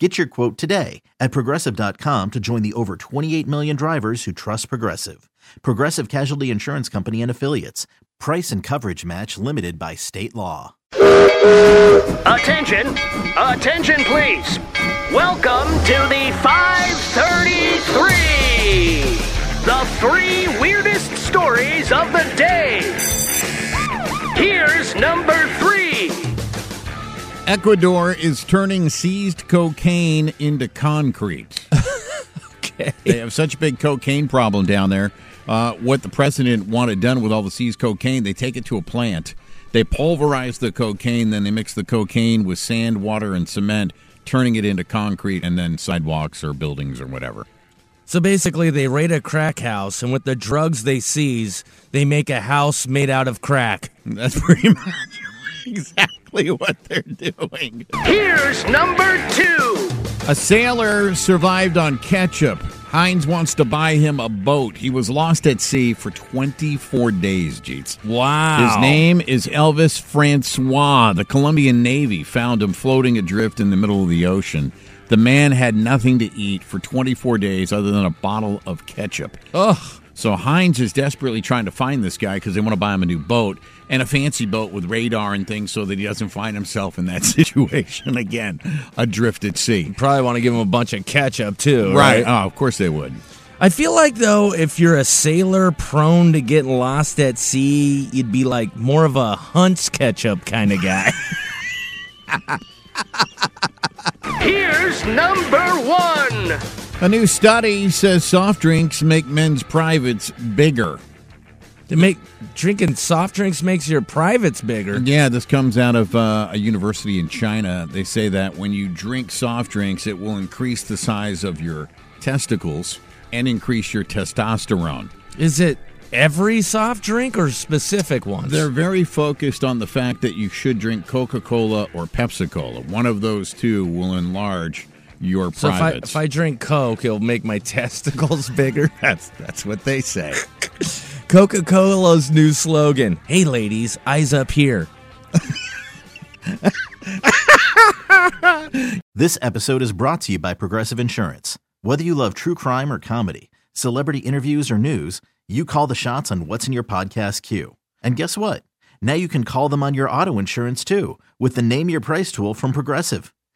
Get your quote today at progressive.com to join the over 28 million drivers who trust Progressive. Progressive Casualty Insurance Company and Affiliates. Price and coverage match limited by state law. Attention! Attention, please! Welcome to the 533! The three weirdest stories of the day! Ecuador is turning seized cocaine into concrete. Okay. They have such a big cocaine problem down there. Uh, what the president wanted done with all the seized cocaine, they take it to a plant. They pulverize the cocaine, then they mix the cocaine with sand, water, and cement, turning it into concrete and then sidewalks or buildings or whatever. So basically, they raid a crack house, and with the drugs they seize, they make a house made out of crack. That's pretty much exactly what they're doing. Here's number two! A sailor survived on ketchup. Heinz wants to buy him a boat. He was lost at sea for 24 days, Jeets. Wow. His name is Elvis Francois. The Colombian Navy found him floating adrift in the middle of the ocean. The man had nothing to eat for 24 days other than a bottle of ketchup. Ugh. So Heinz is desperately trying to find this guy because they want to buy him a new boat and a fancy boat with radar and things so that he doesn't find himself in that situation again, adrift at sea. Probably want to give him a bunch of ketchup, too. Right. Oh, of course they would. I feel like, though, if you're a sailor prone to getting lost at sea, you'd be like more of a Hunt's ketchup kind of guy. Here's number one! A new study says soft drinks make men's privates bigger. to make drinking soft drinks makes your privates bigger. Yeah, this comes out of uh, a university in China. They say that when you drink soft drinks, it will increase the size of your testicles and increase your testosterone. Is it every soft drink or specific ones? They're very focused on the fact that you should drink Coca Cola or Pepsi Cola. One of those two will enlarge your so if I, if I drink Coke, it'll make my testicles bigger. that's that's what they say. Coca Cola's new slogan Hey, ladies, eyes up here. This episode is brought to you by Progressive Insurance. Whether you love true crime or comedy, celebrity interviews or news, you call the shots on what's in your podcast queue. And guess what? Now you can call them on your auto insurance too with the Name Your Price tool from Progressive.